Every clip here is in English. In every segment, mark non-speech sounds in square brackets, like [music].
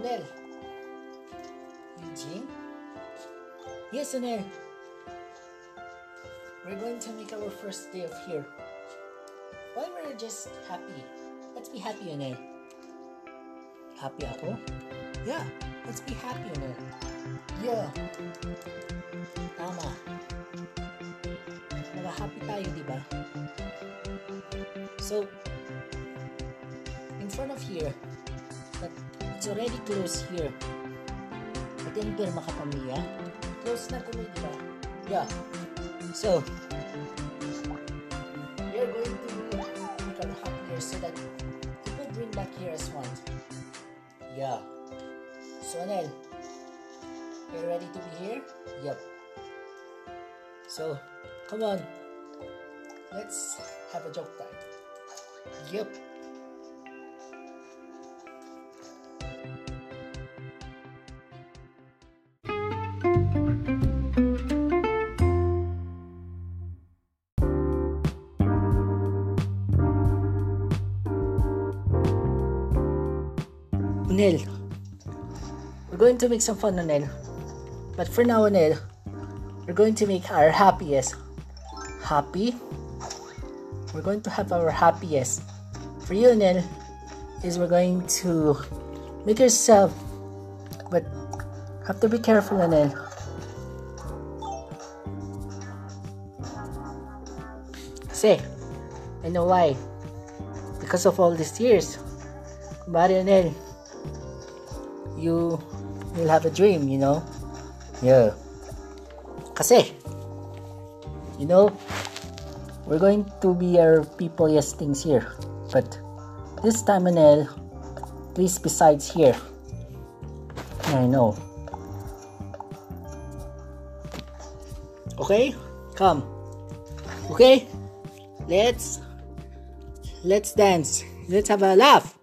Onel. Eugene? Yes, Onel. We're going to make our first day of here. Why we're just happy? Let's be happy, Onel. Happy ako? Yeah, let's be happy, Onel. Yeah. Tama. Nag-happy tayo, di ba? So, in front of here, it's already closed here. At yung pirma ka pamilya, close na tuloy, di ba? Yeah. So, we are going to become here so that you could bring back here as one. Yeah. So, Anel, you ready to be here? Yep. So, come on. Let's have a joke time. Yup. Unel, we're going to make some fun, Unel. But for now, Unel, we're going to make our happiest. Happy? We're going to have our happiest. For you, Unel, is we're going to make yourself, but have to be careful, Unel. Kasi, I know why. Because of all these years. Kumari, Unel, you will have a dream, you know? Yeah. Kasi, you know, we're going to be our people yes things here. But this time, Manel, please besides here. I know. Okay? Come. Okay? Let's let's dance. Let's have a laugh.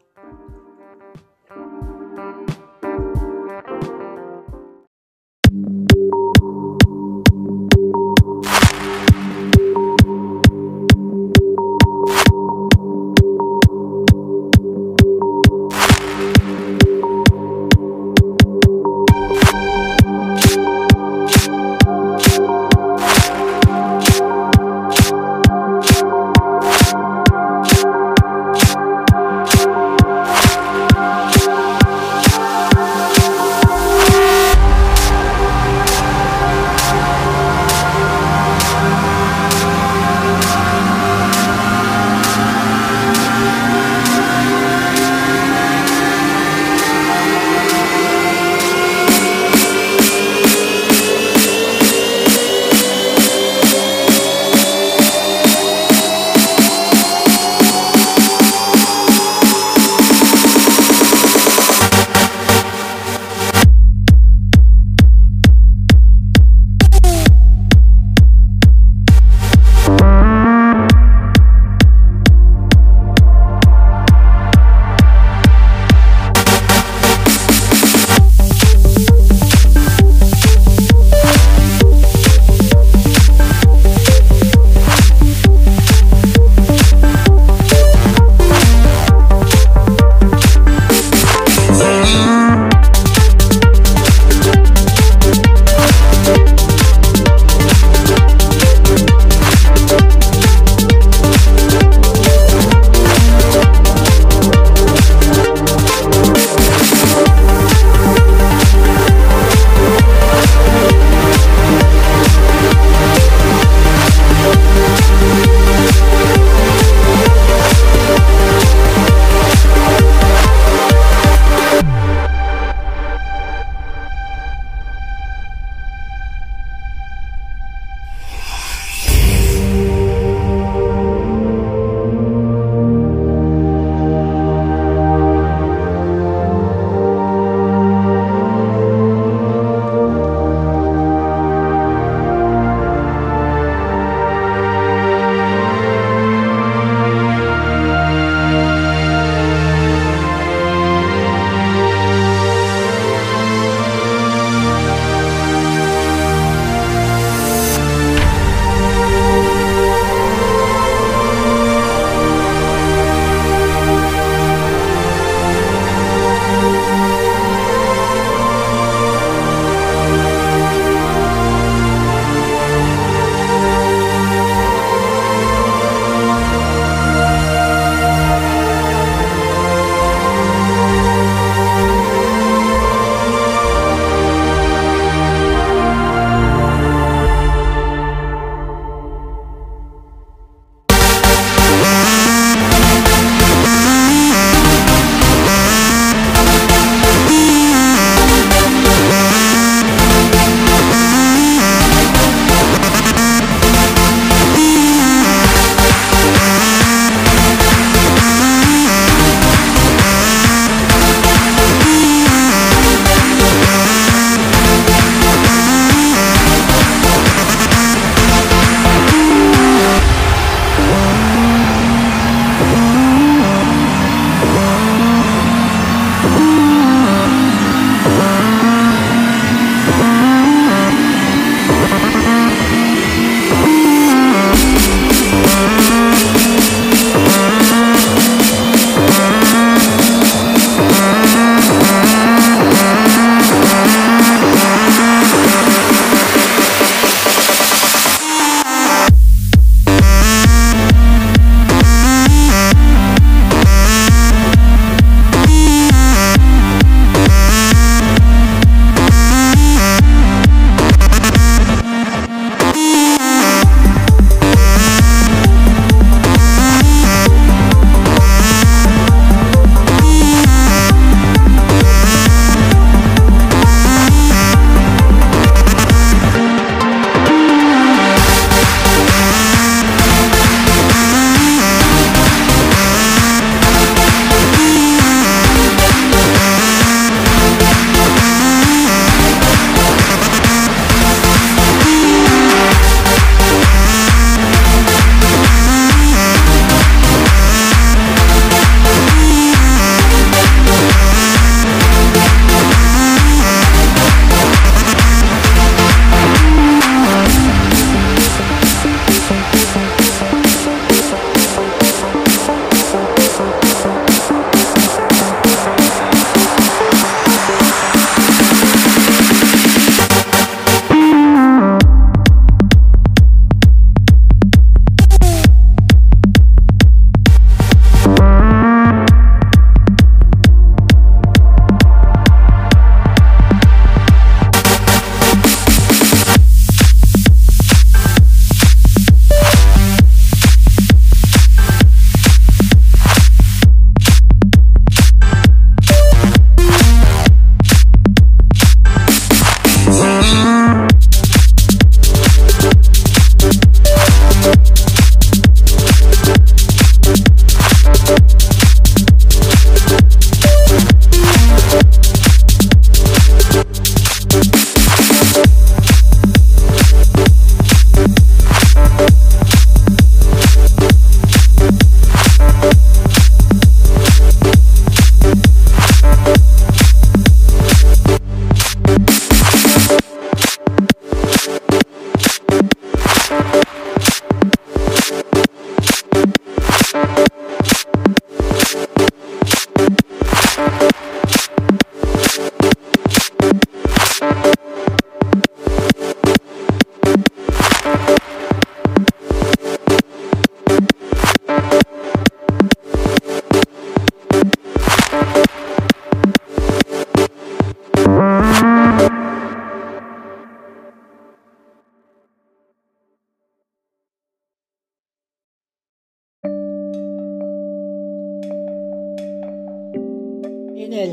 Nel,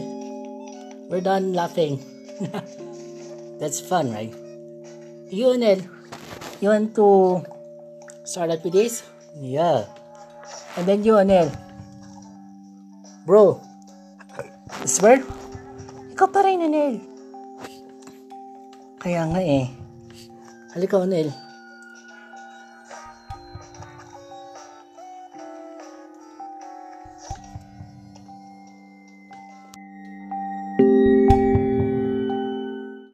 we're done laughing. [laughs] That's fun, right? You, Nel, you want to start out with this? Yeah. And then you, Nel. Bro, swear? Ikaw pa rin, Nel. Kaya nga eh. Halika, Nel.